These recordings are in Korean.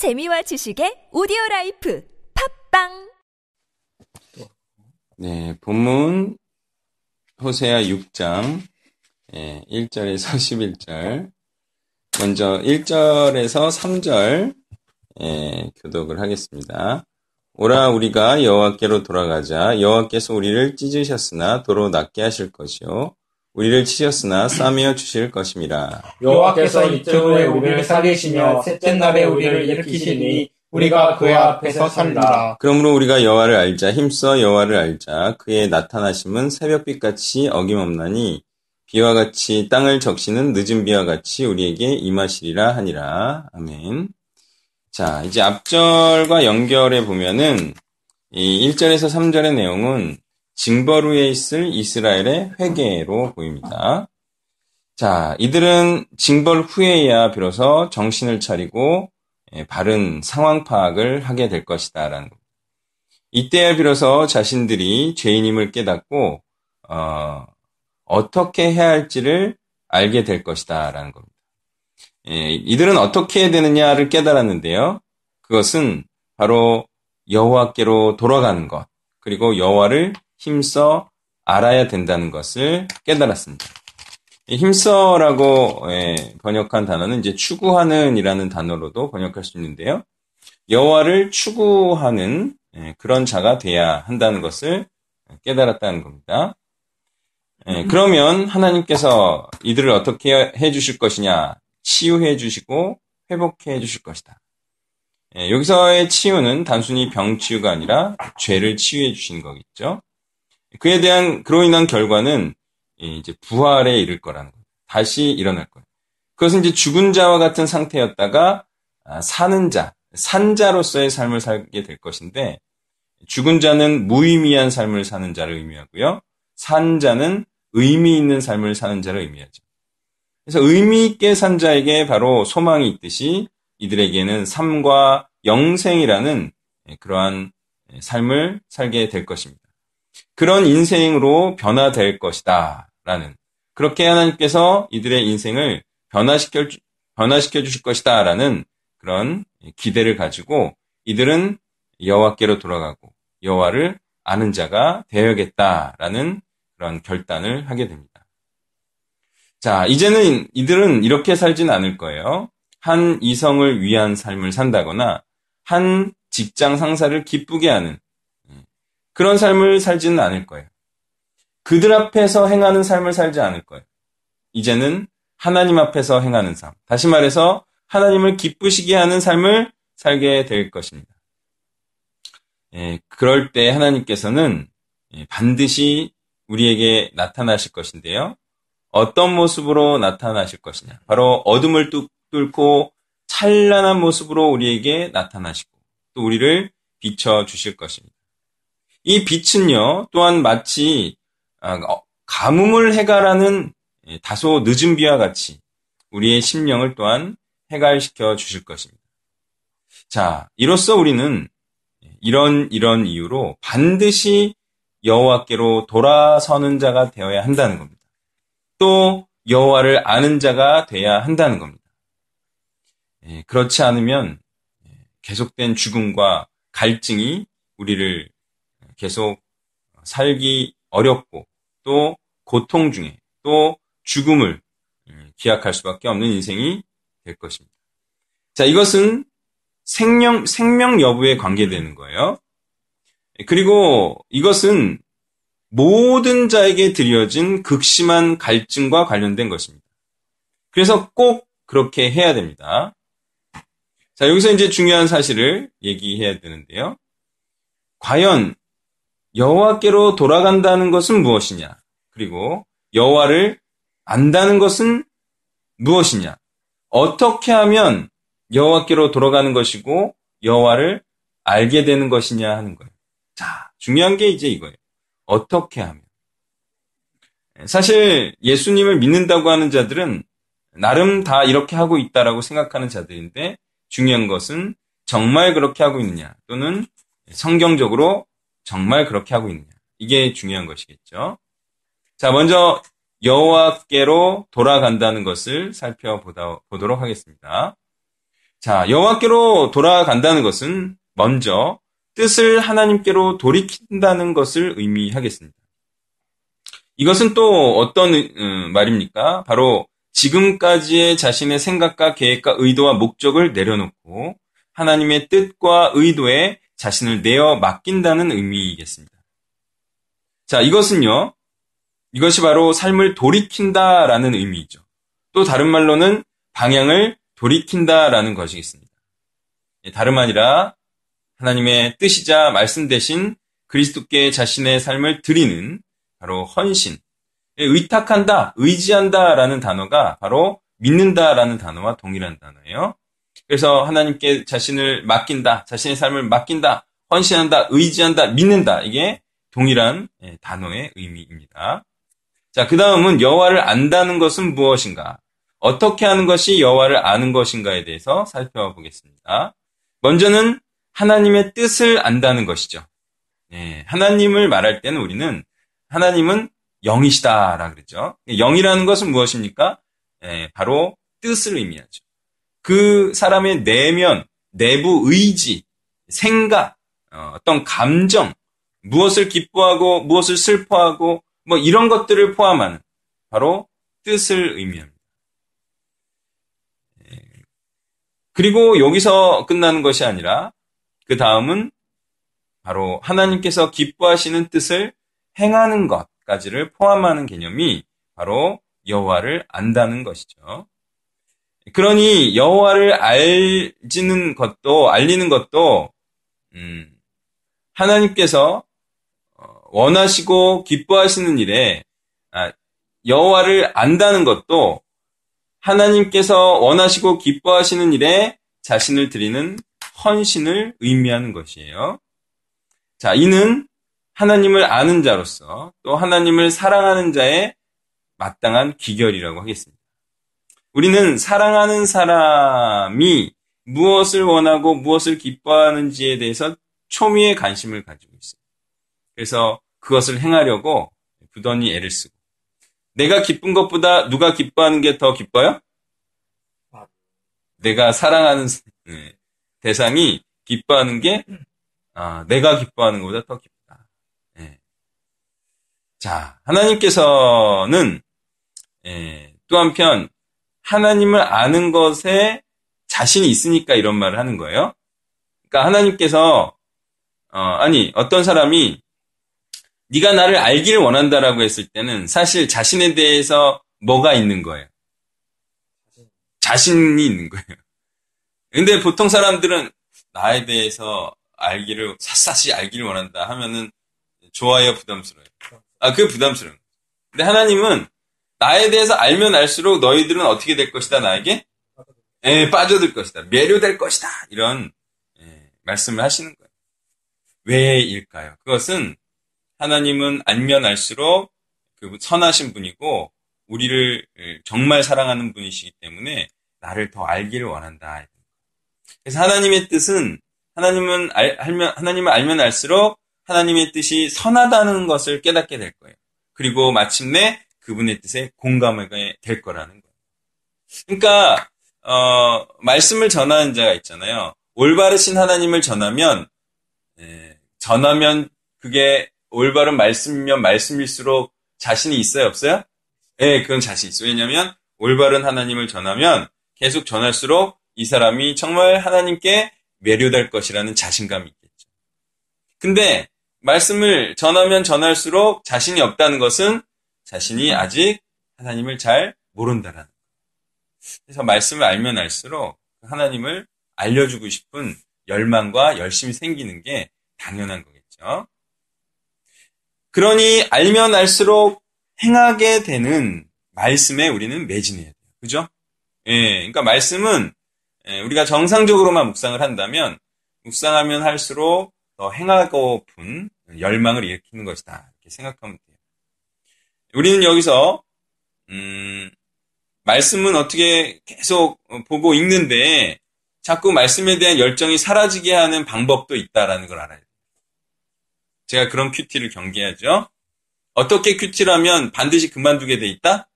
재미와 지식의 오디오 라이프 팟빵! 네, 본문 호세아 6장 예, 1절에서 11절. 먼저 1절에서 3절 예, 교독을 하겠습니다. 오라 우리가 여호와께로 돌아가자. 여호와께서 우리를 찢으셨으나 도로 낫게 하실 것이요 우리를 치셨으나 싸매어 주실 것임이라. 여호와께서 이틀 후에 우리를 살리시며 셋째 날에 우리를 일으키시니 우리가 그의 앞에서 살리라. 그러므로 우리가 여호와를 알자 힘써 여호와를 알자 그의 나타나심은 새벽빛 같이 어김없나니 비와 같이 땅을 적시는 늦은 비와 같이 우리에게 임하시리라 하니라. 아멘. 자, 이제 앞절과 연결해 보면은 이 1절에서 3절의 내용은 징벌 후에 있을 이스라엘의 회개로 보입니다. 자, 이들은 징벌 후에야 비로소 정신을 차리고 예, 바른 상황 파악을 하게 될 것이다. 라는 겁니다. 이때야 비로소 자신들이 죄인임을 깨닫고, 어, 어떻게 해야 할지를 알게 될 것이다. 라는 겁니다. 예, 이들은 어떻게 해야 되느냐를 깨달았는데요. 그것은 바로 여호와께로 돌아가는 것, 그리고 여호와를 힘써 알아야 된다는 것을 깨달았습니다. 힘써라고 예, 번역한 단어는 이제 추구하는이라는 단어로도 번역할 수 있는데요. 여호와를 추구하는 예, 그런 자가 돼야 한다는 것을 깨달았다는 겁니다. 예, 그러면 하나님께서 이들을 어떻게 해 주실 것이냐? 치유해 주시고 회복해 주실 것이다. 여기서의 치유는 단순히 병 치유가 아니라 죄를 치유해 주시는 거겠죠. 그에 대한 그로 인한 결과는 이제 부활에 이를 거라는 거예요. 다시 일어날 거예요. 그것은 이제 죽은 자와 같은 상태였다가 아, 사는 자, 산자로서의 삶을 살게 될 것인데 죽은 자는 무의미한 삶을 사는 자를 의미하고요. 산 자는 의미 있는 삶을 사는 자를 의미하죠. 그래서 의미 있게 산 자에게 바로 소망이 있듯이 이들에게는 삶과 영생이라는 그러한 삶을 살게 될 것입니다. 그런 인생으로 변화될 것이다. 라는. 그렇게 하나님께서 이들의 인생을 변화시켜, 변화시켜 주실 것이다. 라는 그런 기대를 가지고 이들은 여호와께로 돌아가고 여호와를 아는 자가 되어야겠다라는 그런 결단을 하게 됩니다. 자, 이제는 이들은 이렇게 살지는 않을 거예요. 한 이성을 위한 삶을 산다거나 한 직장 상사를 기쁘게 하는 그런 삶을 살지는 않을 거예요. 그들 앞에서 행하는 삶을 살지 않을 거예요. 이제는 하나님 앞에서 행하는 삶. 다시 말해서 하나님을 기쁘시게 하는 삶을 살게 될 것입니다. 예, 그럴 때 하나님께서는 예, 반드시 우리에게 나타나실 것인데요. 어떤 모습으로 나타나실 것이냐. 바로 어둠을 뚫고 찬란한 모습으로 우리에게 나타나시고 또 우리를 비춰 주실 것입니다. 이 빛은요, 또한 마치 아, 어, 가뭄을 해가라는 예, 다소 늦은 비와 같이 우리의 심령을 또한 해갈시켜 주실 것입니다. 자, 이로써 우리는 이런 이런 이유로 반드시 여호와께로 돌아서는 자가 되어야 한다는 겁니다. 또 여호와를 아는 자가 되어야 한다는 겁니다. 예, 그렇지 않으면 예, 계속된 죽음과 갈증이 우리를 계속 살기 어렵고 또 고통 중에 또 죽음을 음, 기약할 수밖에 없는 인생이 될 것입니다. 자, 이것은 생명, 생명 여부에 관계되는 거예요. 그리고 이것은 모든 자에게 드려진 극심한 갈증과 관련된 것입니다. 그래서 꼭 그렇게 해야 됩니다. 자, 여기서 이제 중요한 사실을 얘기해야 되는데요. 과연 여호와께로 돌아간다는 것은 무엇이냐? 그리고 여호와를 안다는 것은 무엇이냐? 어떻게 하면 여호와께로 돌아가는 것이고 여호와를 알게 되는 것이냐 하는 거예요. 자, 중요한 게 이제 이거예요. 어떻게 하면? 사실 예수님을 믿는다고 하는 자들은 나름 다 이렇게 하고 있다라고 생각하는 자들인데 중요한 것은 정말 그렇게 하고 있느냐 또는 성경적으로 정말 그렇게 하고 있느냐. 이게 중요한 것이겠죠. 자, 먼저 여호와께로 돌아간다는 것을 살펴보도록 하겠습니다. 자, 여호와께로 돌아간다는 것은 먼저 뜻을 하나님께로 돌이킨다는 것을 의미하겠습니다. 이것은 또 어떤 음, 말입니까? 바로 지금까지의 자신의 생각과 계획과 의도와 목적을 내려놓고 하나님의 뜻과 의도에 자신을 내어 맡긴다는 의미이겠습니다. 자, 이것은요, 이것이 바로 삶을 돌이킨다라는 의미이죠. 또 다른 말로는 방향을 돌이킨다라는 것이겠습니다. 예, 다름 아니라 하나님의 뜻이자 말씀 대신 그리스도께 자신의 삶을 드리는 바로 헌신, 예, 의탁한다, 의지한다라는 단어가 바로 믿는다라는 단어와 동일한 단어예요. 그래서 하나님께 자신을 맡긴다, 자신의 삶을 맡긴다, 헌신한다, 의지한다, 믿는다. 이게 동일한 예, 단어의 의미입니다. 자, 그 다음은 여호와를 안다는 것은 무엇인가? 어떻게 하는 것이 여호와를 아는 것인가에 대해서 살펴보겠습니다. 먼저는 하나님의 뜻을 안다는 것이죠. 예, 하나님을 말할 때는 우리는 하나님은 영이시다라 그러죠. 영이라는 것은 무엇입니까? 예, 바로 뜻을 의미하죠. 그 사람의 내면, 내부 의지, 생각, 어, 어떤 감정, 무엇을 기뻐하고 무엇을 슬퍼하고 뭐 이런 것들을 포함하는 바로 뜻을 의미합니다. 예. 그리고 여기서 끝나는 것이 아니라 그 다음은 바로 하나님께서 기뻐하시는 뜻을 행하는 것까지를 포함하는 개념이 바로 여호와를 안다는 것이죠. 그러니 여호와를 알지는 것도 알리는 것도 음, 하나님께서 어, 원하시고 기뻐하시는 일에 아, 여호와를 안다는 것도 하나님께서 원하시고 기뻐하시는 일에 자신을 드리는 헌신을 의미하는 것이에요. 자, 이는 하나님을 아는 자로서 또 하나님을 사랑하는 자의 마땅한 기결이라고 하겠습니다. 우리는 사랑하는 사람이 무엇을 원하고 무엇을 기뻐하는지에 대해서 초미의 관심을 가지고 있어요. 그래서 그것을 행하려고 부단히 애를 쓰고 내가 기쁜 것보다 누가 기뻐하는 게 더 기뻐요? 내가 사랑하는 네, 대상이 기뻐하는 게 아, 내가 기뻐하는 것보다 더 기쁘다. 네. 자, 하나님께서는 예, 또 한편 하나님을 아는 것에 자신이 있으니까 이런 말을 하는 거예요. 그러니까 하나님께서 어, 아니 어떤 사람이 네가 나를 알기를 원한다라고 했을 때는 사실 자신에 대해서 뭐가 있는 거예요? 자신이 있는 거예요. 근데 보통 사람들은 나에 대해서 알기를 샅샅이 알기를 원한다 하면은 좋아요 부담스러워요. 아, 그게 부담스러워요. 근데 하나님은 나에 대해서 알면 알수록 너희들은 어떻게 될 것이다 나에게 예, 빠져들 것이다 매료될 것이다 이런 예, 말씀을 하시는 거예요. 왜일까요? 그것은 하나님은 알면 알수록 그 선하신 분이고 우리를 정말 사랑하는 분이시기 때문에 나를 더 알기를 원한다. 그래서 하나님의 뜻은 하나님은 알, 알면, 하나님을 알면 알수록 하나님의 뜻이 선하다는 것을 깨닫게 될 거예요. 그리고 마침내 그분의 뜻에 공감하게 될 거라는 거예요. 그러니까 어, 말씀을 전하는 자가 있잖아요. 올바르신 하나님을 전하면 예, 전하면 그게 올바른 말씀이면 말씀일수록 자신이 있어요, 없어요? 예, 그건 자신 있어요. 왜냐하면 올바른 하나님을 전하면 계속 전할수록 이 사람이 정말 하나님께 매료될 것이라는 자신감이 있겠죠. 근데 말씀을 전하면 전할수록 자신이 없다는 것은 자신이 아직 하나님을 잘 모른다라는 거예요. 그래서 말씀을 알면 알수록 하나님을 알려주고 싶은 열망과 열심이 생기는 게 당연한 거겠죠. 그러니 알면 알수록 행하게 되는 말씀에 우리는 매진해야 돼요. 그죠? 예, 그러니까 말씀은 예, 우리가 정상적으로만 묵상을 한다면 묵상하면 할수록 더 행하고픈 열망을 일으키는 것이다. 이렇게 생각하면 돼요. 우리는 여기서 음, 말씀은 어떻게 계속 보고 읽는데 자꾸 말씀에 대한 열정이 사라지게 하는 방법도 있다라는 걸 알아야 돼요. 제가 그런 큐티를 경계하죠. 어떻게 큐티를 하면 반드시 그만두게 돼 있다?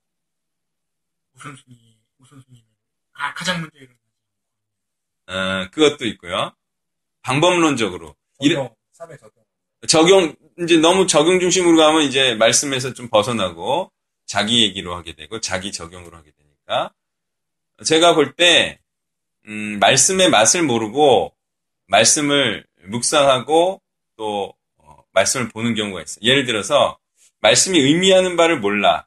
우선순위, 우선순위. 아, 가장 이런. 어, 그것도 있고요. 방법론적으로 적용, 3회 적용. 이제 너무 적용 중심으로 가면 이제 말씀에서 좀 벗어나고 자기 얘기로 하게 되고 자기 적용으로 하게 되니까 제가 볼 때 음, 말씀의 맛을 모르고 말씀을 묵상하고 또 어, 말씀을 보는 경우가 있어요. 예를 들어서 말씀이 의미하는 바를 몰라.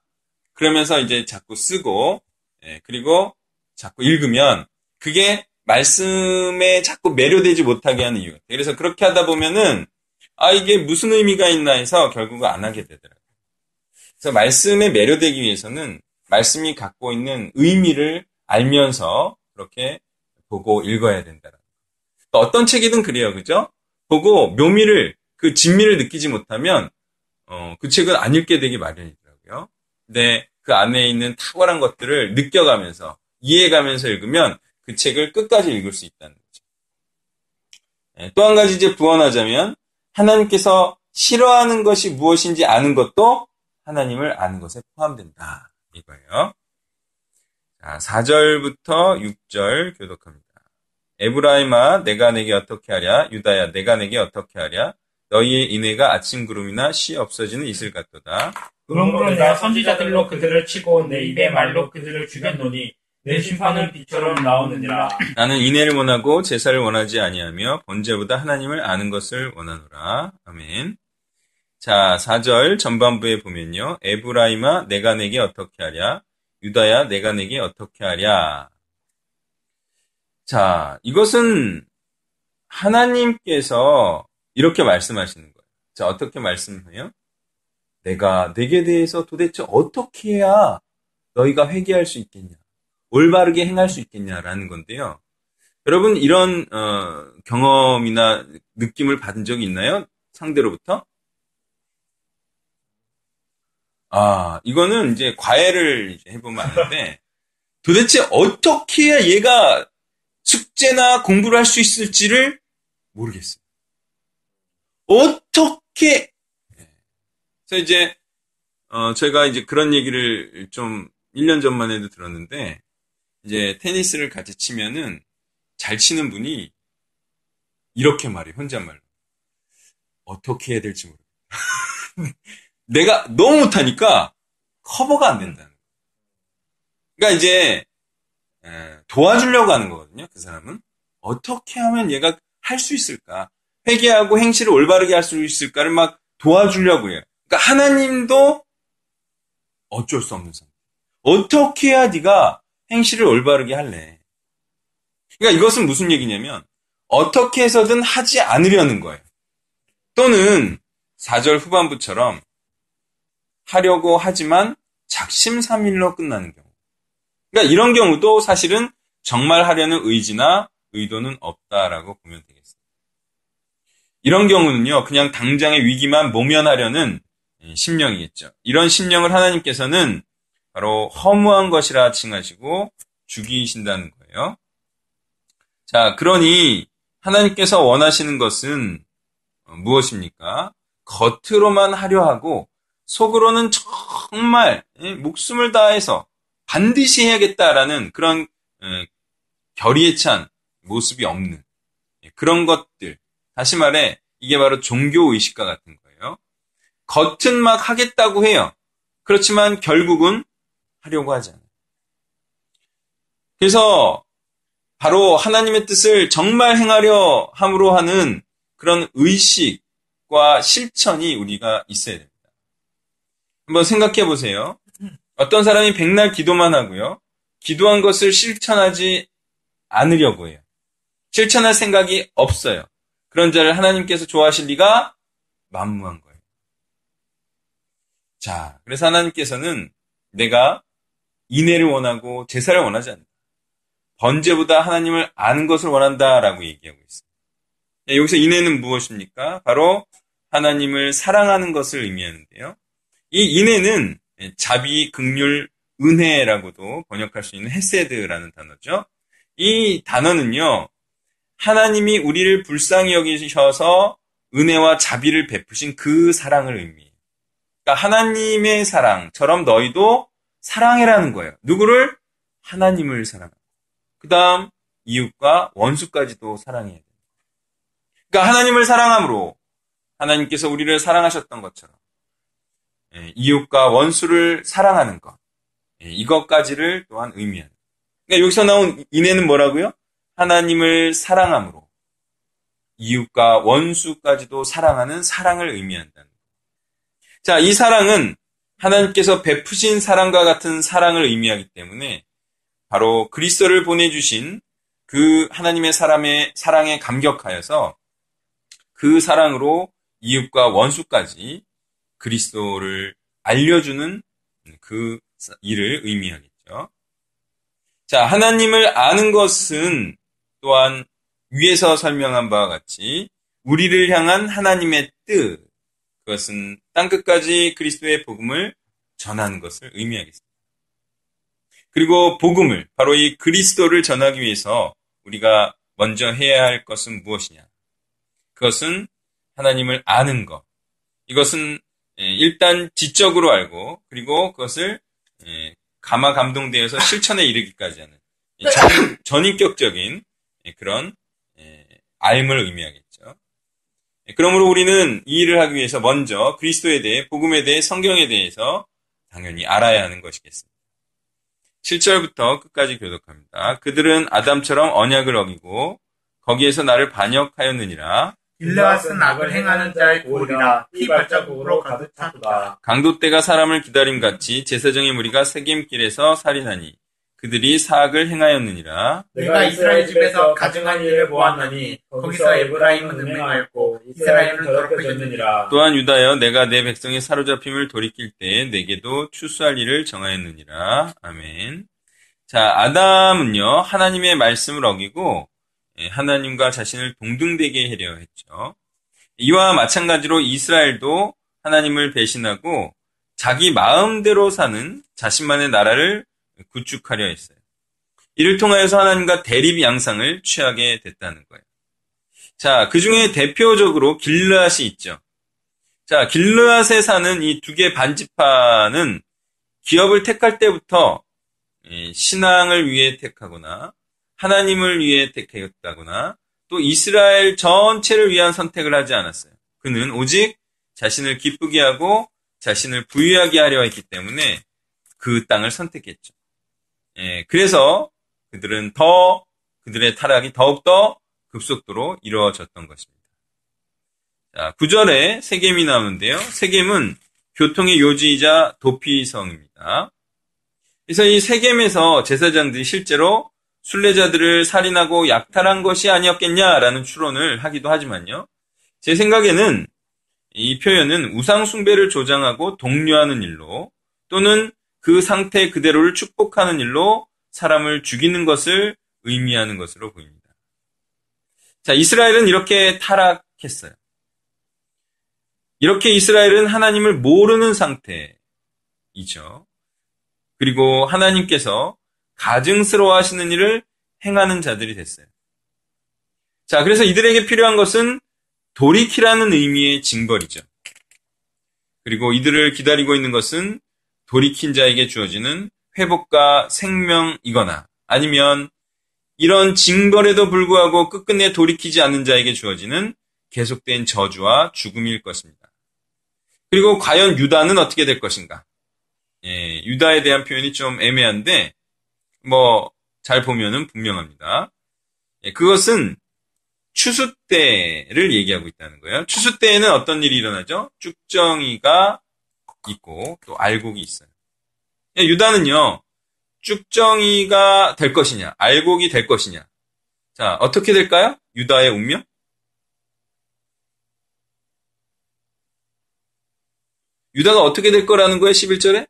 그러면서 이제 자꾸 쓰고 예, 그리고 자꾸 읽으면 그게 말씀에 자꾸 매료되지 못하게 하는 이유. 그래서 그렇게 하다 보면은 아 이게 무슨 의미가 있나 해서 결국은 안 하게 되더라고요. 그래서 말씀에 매료되기 위해서는 말씀이 갖고 있는 의미를 알면서 그렇게 보고 읽어야 된다는 또 어떤 책이든 그래요, 그죠? 보고 묘미를 그 진미를 느끼지 못하면 어, 그 책은 안 읽게 되기 마련이더라고요. 근데 그 안에 있는 탁월한 것들을 느껴가면서 이해가면서 읽으면 그 책을 끝까지 읽을 수 있다는 거죠. 예, 또한 가지 이제 부언하자면 하나님께서 싫어하는 것이 무엇인지 아는 것도 하나님을 아는 것에 포함된다. 이거예요. 자, 4절부터 6절 교독합니다. 에브라임아 내가 내게 어떻게 하랴 유다야 내가 내게 어떻게 하랴 너희의 인애가 아침 구름이나 시 없어지는 이슬 같도다. 그러므로 내가 선지자들로 그들을 치고 내 입의 말로 그들을 죽였노니 내 심판은 비처럼 나오느니라. 나는 인애를 원하고 제사를 원하지 아니하며 번제보다 하나님을 아는 것을 원하노라. 아멘. 자, 4절 전반부에 보면요. 에브라임아 내가 내게 어떻게 하랴 유다야 내가 내게 어떻게 하랴. 자, 이것은 하나님께서 이렇게 말씀하시는 거예요. 자, 어떻게 말씀해요? 내가 내게 대해서 도대체 어떻게 해야 너희가 회개할 수 있겠냐? 올바르게 행할 수 있겠냐라는 건데요. 여러분 이런 어, 경험이나 느낌을 받은 적이 있나요? 상대로부터? 아, 이거는 이제 과외를 이제 해보면 아는데 도대체 어떻게 해야 얘가 숙제나 공부를 할 수 있을지를 모르겠어요. 어떻게 그래서 이제 어 제가 이제 그런 얘기를 좀 1년 전만 해도 들었는데 이제 테니스를 같이 치면은 잘 치는 분이 이렇게 말해 요 혼잣말로 어떻게 해야 될지 모르겠어. 내가 너무 못하니까 커버가 안 된다는 거예요. 그러니까 이제 에, 도와주려고 하는 거거든요. 그 사람은 어떻게 하면 얘가 할 수 있을까? 회개하고 행실을 올바르게 할 수 있을까를 막 도와주려고 해요. 그러니까 하나님도 어쩔 수 없는 상태. 어떻게 해야 네가 행실을 올바르게 할래? 그러니까 이것은 무슨 얘기냐면 어떻게 해서든 하지 않으려는 거예요. 또는 4절 후반부처럼 하려고 하지만 작심삼일로 끝나는 경우. 그러니까 이런 경우도 사실은 정말 하려는 의지나 의도는 없다라고 보면 되겠습니다. 이런 경우는요, 그냥 당장의 위기만 모면하려는 심령이겠죠. 이런 심령을 하나님께서는 바로 허무한 것이라 칭하시고 죽이신다는 거예요. 자, 그러니 하나님께서 원하시는 것은 무엇입니까? 겉으로만 하려 하고 속으로는 정말 목숨을 다해서 반드시 해야겠다라는 그런 결의에 찬 모습이 없는 그런 것들. 다시 말해 이게 바로 종교 의식과 같은 거예요. 겉은 막 하겠다고 해요. 그렇지만 결국은 하려고 하잖아요. 그래서 바로 하나님의 뜻을 정말 행하려 함으로 하는 그런 의식과 실천이 우리가 있어야 됩니다. 한번 생각해 보세요. 어떤 사람이 백날 기도만 하고요. 기도한 것을 실천하지 않으려고 해요. 실천할 생각이 없어요. 그런 자를 하나님께서 좋아하실 리가 만무한 거예요. 자, 그래서 하나님께서는 내가 인애를 원하고 제사를 원하지 않는다. 번제보다 하나님을 아는 것을 원한다라고 얘기하고 있습니다. 여기서 인애는 무엇입니까? 바로 하나님을 사랑하는 것을 의미하는데요. 이 인애는 자비, 극률, 은혜라고도 번역할 수 있는 헤세드라는 단어죠. 이 단어는요, 하나님이 우리를 불쌍히 여기셔서 은혜와 자비를 베푸신 그 사랑을 의미해요. 그러니까 하나님의 사랑처럼 너희도 사랑해라는 거예요. 누구를? 하나님을 사랑하고. 그 다음 이웃과 원수까지도 사랑해야 됩니다. 그러니까 하나님을 사랑함으로 하나님께서 우리를 사랑하셨던 것처럼 예, 이웃과 원수를 사랑하는 것 예, 이것까지를 또한 의미하는. 그러니까 여기서 나온 인해는 뭐라고요? 하나님을 사랑함으로 이웃과 원수까지도 사랑하는 사랑을 의미한다는. 자, 이 사랑은 하나님께서 베푸신 사랑과 같은 사랑을 의미하기 때문에 바로 그리스도를 보내주신 그 하나님의 사람의 사랑에 감격하여서 그 사랑으로 이웃과 원수까지 그리스도를 알려주는 그 일을 의미하겠죠. 자, 하나님을 아는 것은 또한 위에서 설명한 바와 같이 우리를 향한 하나님의 뜻, 그것은 땅 끝까지 그리스도의 복음을 전하는 것을 의미하겠습니다. 그리고 복음을, 바로 이 그리스도를 전하기 위해서 우리가 먼저 해야 할 것은 무엇이냐? 그것은 하나님을 아는 것. 이것은 예, 일단 지적으로 알고, 그리고 그것을 예, 감화 감동되어서 실천에 이르기까지 하는 전, 전인격적인 예, 그런 알을 의미하겠죠. 그러므로 우리는 이 일을 하기 위해서 먼저 그리스도에 대해, 복음에 대해, 성경에 대해서 당연히 알아야 하는 것이겠습니다. 7절부터 끝까지 교독합니다. 그들은 아담처럼 언약을 어기고 거기에서 나를 반역하였느니라. 길르앗은 악을 행하는 자의 골이라 피 발자국으로 가득 찼다. 강도떼가 사람을 기다림 같이 제사장의 무리가 세겜길에서 살인하니 그들이 사악을 행하였느니라. 내가 이스라엘 집에서 가증한 일을 보았나니 거기서 에브라임은 음행하였고 이스라엘은 더럽혀졌느니라. 또한 유다여 내가 내 백성의 사로잡힘을 돌이킬 때에 내게도 추수할 일을 정하였느니라. 아멘. 자, 아담은요 하나님의 말씀을 어기고 예, 하나님과 자신을 동등되게 하려 했죠. 이와 마찬가지로 이스라엘도 하나님을 배신하고 자기 마음대로 사는 자신만의 나라를 구축하려 했어요. 이를 통하여서 하나님과 대립 양상을 취하게 됐다는 거예요. 자, 그 중에 대표적으로 길르앗이 있죠. 자, 길르앗에 사는 이 두 개 반지파는 기업을 택할 때부터 예, 신앙을 위해 택하거나 하나님을 위해 택했다거나 또 이스라엘 전체를 위한 선택을 하지 않았어요. 그는 오직 자신을 기쁘게 하고 자신을 부유하게 하려 했기 때문에 그 땅을 선택했죠. 예, 그래서 그들은 더 그들의 타락이 더욱더 급속도로 이루어졌던 것입니다. 자, 9절에 세겜이 나오는데요. 세겜은 교통의 요지이자 도피성입니다. 그래서 이 세겜에서 제사장들이 실제로 순례자들을 살인하고 약탈한 것이 아니었겠냐라는 추론을 하기도 하지만요. 제 생각에는 이 표현은 우상숭배를 조장하고 독려하는 일로 또는 그 상태 그대로를 축복하는 일로 사람을 죽이는 것을 의미하는 것으로 보입니다. 자, 이스라엘은 이렇게 타락했어요. 이렇게 이스라엘은 하나님을 모르는 상태이죠. 그리고 하나님께서 가증스러워 하시는 일을 행하는 자들이 됐어요. 자, 그래서 이들에게 필요한 것은 돌이키라는 의미의 징벌이죠. 그리고 이들을 기다리고 있는 것은 돌이킨 자에게 주어지는 회복과 생명이거나 아니면 이런 징벌에도 불구하고 끝끝내 돌이키지 않는 자에게 주어지는 계속된 저주와 죽음일 것입니다. 그리고 과연 유다는 어떻게 될 것인가? 예, 유다에 대한 표현이 좀 애매한데 뭐, 잘 보면은 분명합니다. 예, 그것은 추수 때를 얘기하고 있다는 거예요. 추수 때에는 어떤 일이 일어나죠? 쭉정이가 있고 또 알곡이 있어요. 예, 유다는요, 쭉정이가 될 것이냐, 알곡이 될 것이냐. 자, 어떻게 될까요? 유다의 운명? 유다가 어떻게 될 거라는 거예요, 11절에?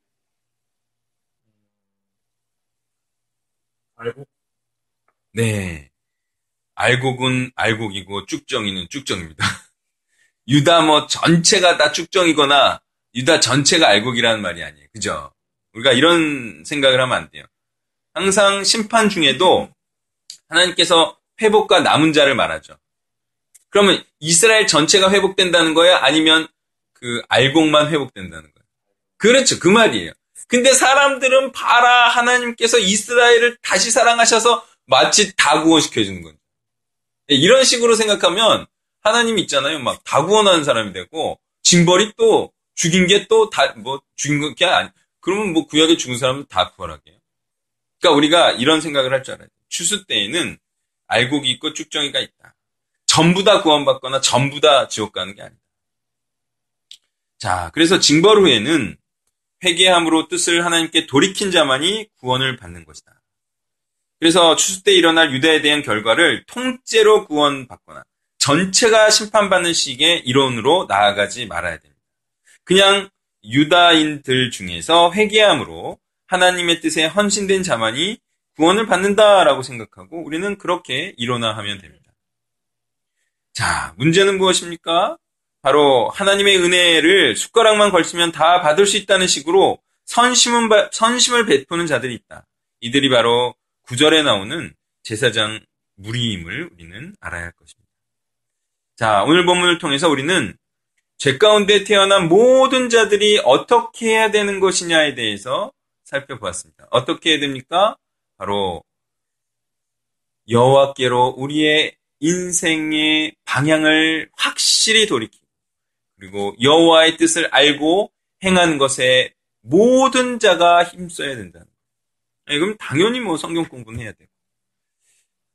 알곡? 네. 알곡은 알곡이고 쭉정이는 쭉정입니다. 유다 뭐 전체가 다 쭉정이거나 유다 전체가 알곡이라는 말이 아니에요. 그죠? 우리가 이런 생각을 하면 안 돼요. 항상 심판 중에도 하나님께서 회복과 남은 자를 말하죠. 그러면 이스라엘 전체가 회복된다는 거예요? 아니면 그 알곡만 회복된다는 거예요? 그렇죠. 그 말이에요. 근데 사람들은 봐라 하나님께서 이스라엘을 다시 사랑하셔서 마치 다 구원시켜 주는 거죠. 이런 식으로 생각하면 하나님 있잖아요. 막 다 구원하는 사람이 되고 징벌이 또 죽인 게 또 다 뭐 죽인 게 아니. 그러면 뭐 구약에 죽은 사람은 다 구원하게요. 그러니까 우리가 이런 생각을 할 줄 알아요. 추수 때에는 알곡이 있고 쭉정이가 있다. 전부 다 구원받거나 전부 다 지옥 가는 게 아니다. 자, 그래서 징벌 후에는 회개함으로 뜻을 하나님께 돌이킨 자만이 구원을 받는 것이다. 그래서 추수 때 일어날 유다에 대한 결과를 통째로 구원받거나 전체가 심판받는 시기의 이론으로 나아가지 말아야 됩니다. 그냥 유다인들 중에서 회개함으로 하나님의 뜻에 헌신된 자만이 구원을 받는다라고 생각하고 우리는 그렇게 일어나 하면 됩니다. 자, 문제는 무엇입니까? 바로 하나님의 은혜를 숟가락만 걸치면 다 받을 수 있다는 식으로 선심은, 선심을 베푸는 자들이 있다. 이들이 바로 구절에 나오는 제사장 무리임을 우리는 알아야 할 것입니다. 자, 오늘 본문을 통해서 우리는 죄 가운데 태어난 모든 자들이 어떻게 해야 되는 것이냐에 대해서 살펴보았습니다. 어떻게 해야 됩니까? 바로 여호와께로 우리의 인생의 방향을 확실히 돌이키고 그리고 여호와의 뜻을 알고 행하는 것에 모든 자가 힘써야 된다는 거예요. 그럼 당연히 뭐 성경 공부는 해야 되고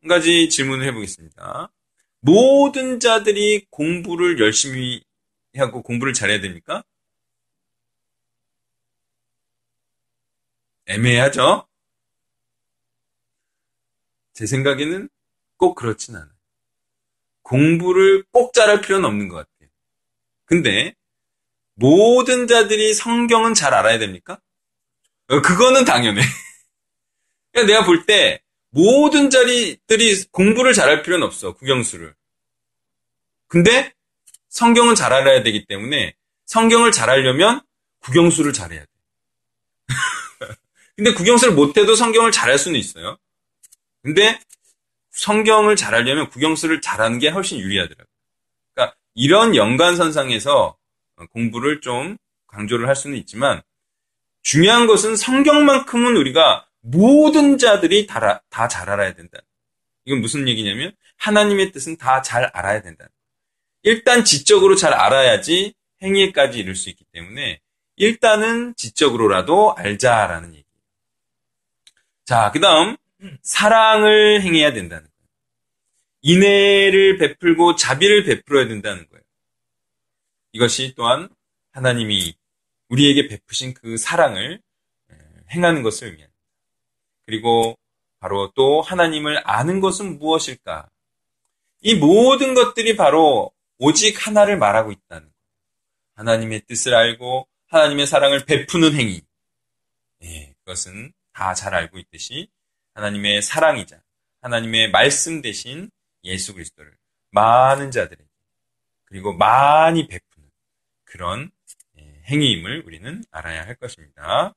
한 가지 질문을 해보겠습니다. 모든 자들이 공부를 열심히 하고 공부를 잘해야 됩니까? 애매하죠? 제 생각에는 꼭 그렇진 않아요. 공부를 꼭 잘할 필요는 없는 것 같아요. 근데 모든 자들이 성경은 잘 알아야 됩니까? 어, 그거는 당연해. 내가 볼 때 모든 자리들이 공부를 잘할 필요는 없어. 국영수를. 근데 성경은 잘 알아야 되기 때문에 성경을 잘 알려면 국영수를 잘해야 돼. 근데 국영수를 못해도 성경을 잘 할 수는 있어요. 근데 성경을 잘하려면 국영수를 잘하는 게 훨씬 유리하더라고요. 그러니까 이런 연관선상에서 공부를 좀 강조를 할 수는 있지만 중요한 것은 성경만큼은 우리가 모든 자들이 다 잘 알아야 된다. 이건 무슨 얘기냐면 하나님의 뜻은 다 잘 알아야 된다. 일단 지적으로 잘 알아야지 행위까지 이룰 수 있기 때문에 일단은 지적으로라도 알자라는 얘기예요. 자, 그 다음 사랑을 행해야 된다는 거예요. 인애를 베풀고 자비를 베풀어야 된다는 거예요. 이것이 또한 하나님이 우리에게 베푸신 그 사랑을 행하는 것을 의미합니다. 그리고 바로 또 하나님을 아는 것은 무엇일까? 이 모든 것들이 바로 오직 하나를 말하고 있다는. 하나님의 뜻을 알고 하나님의 사랑을 베푸는 행위. 예, 그것은 다 잘 알고 있듯이 하나님의 사랑이자 하나님의 말씀 대신 예수 그리스도를 많은 자들에게 그리고 많이 베푸는 그런 예, 행위임을 우리는 알아야 할 것입니다.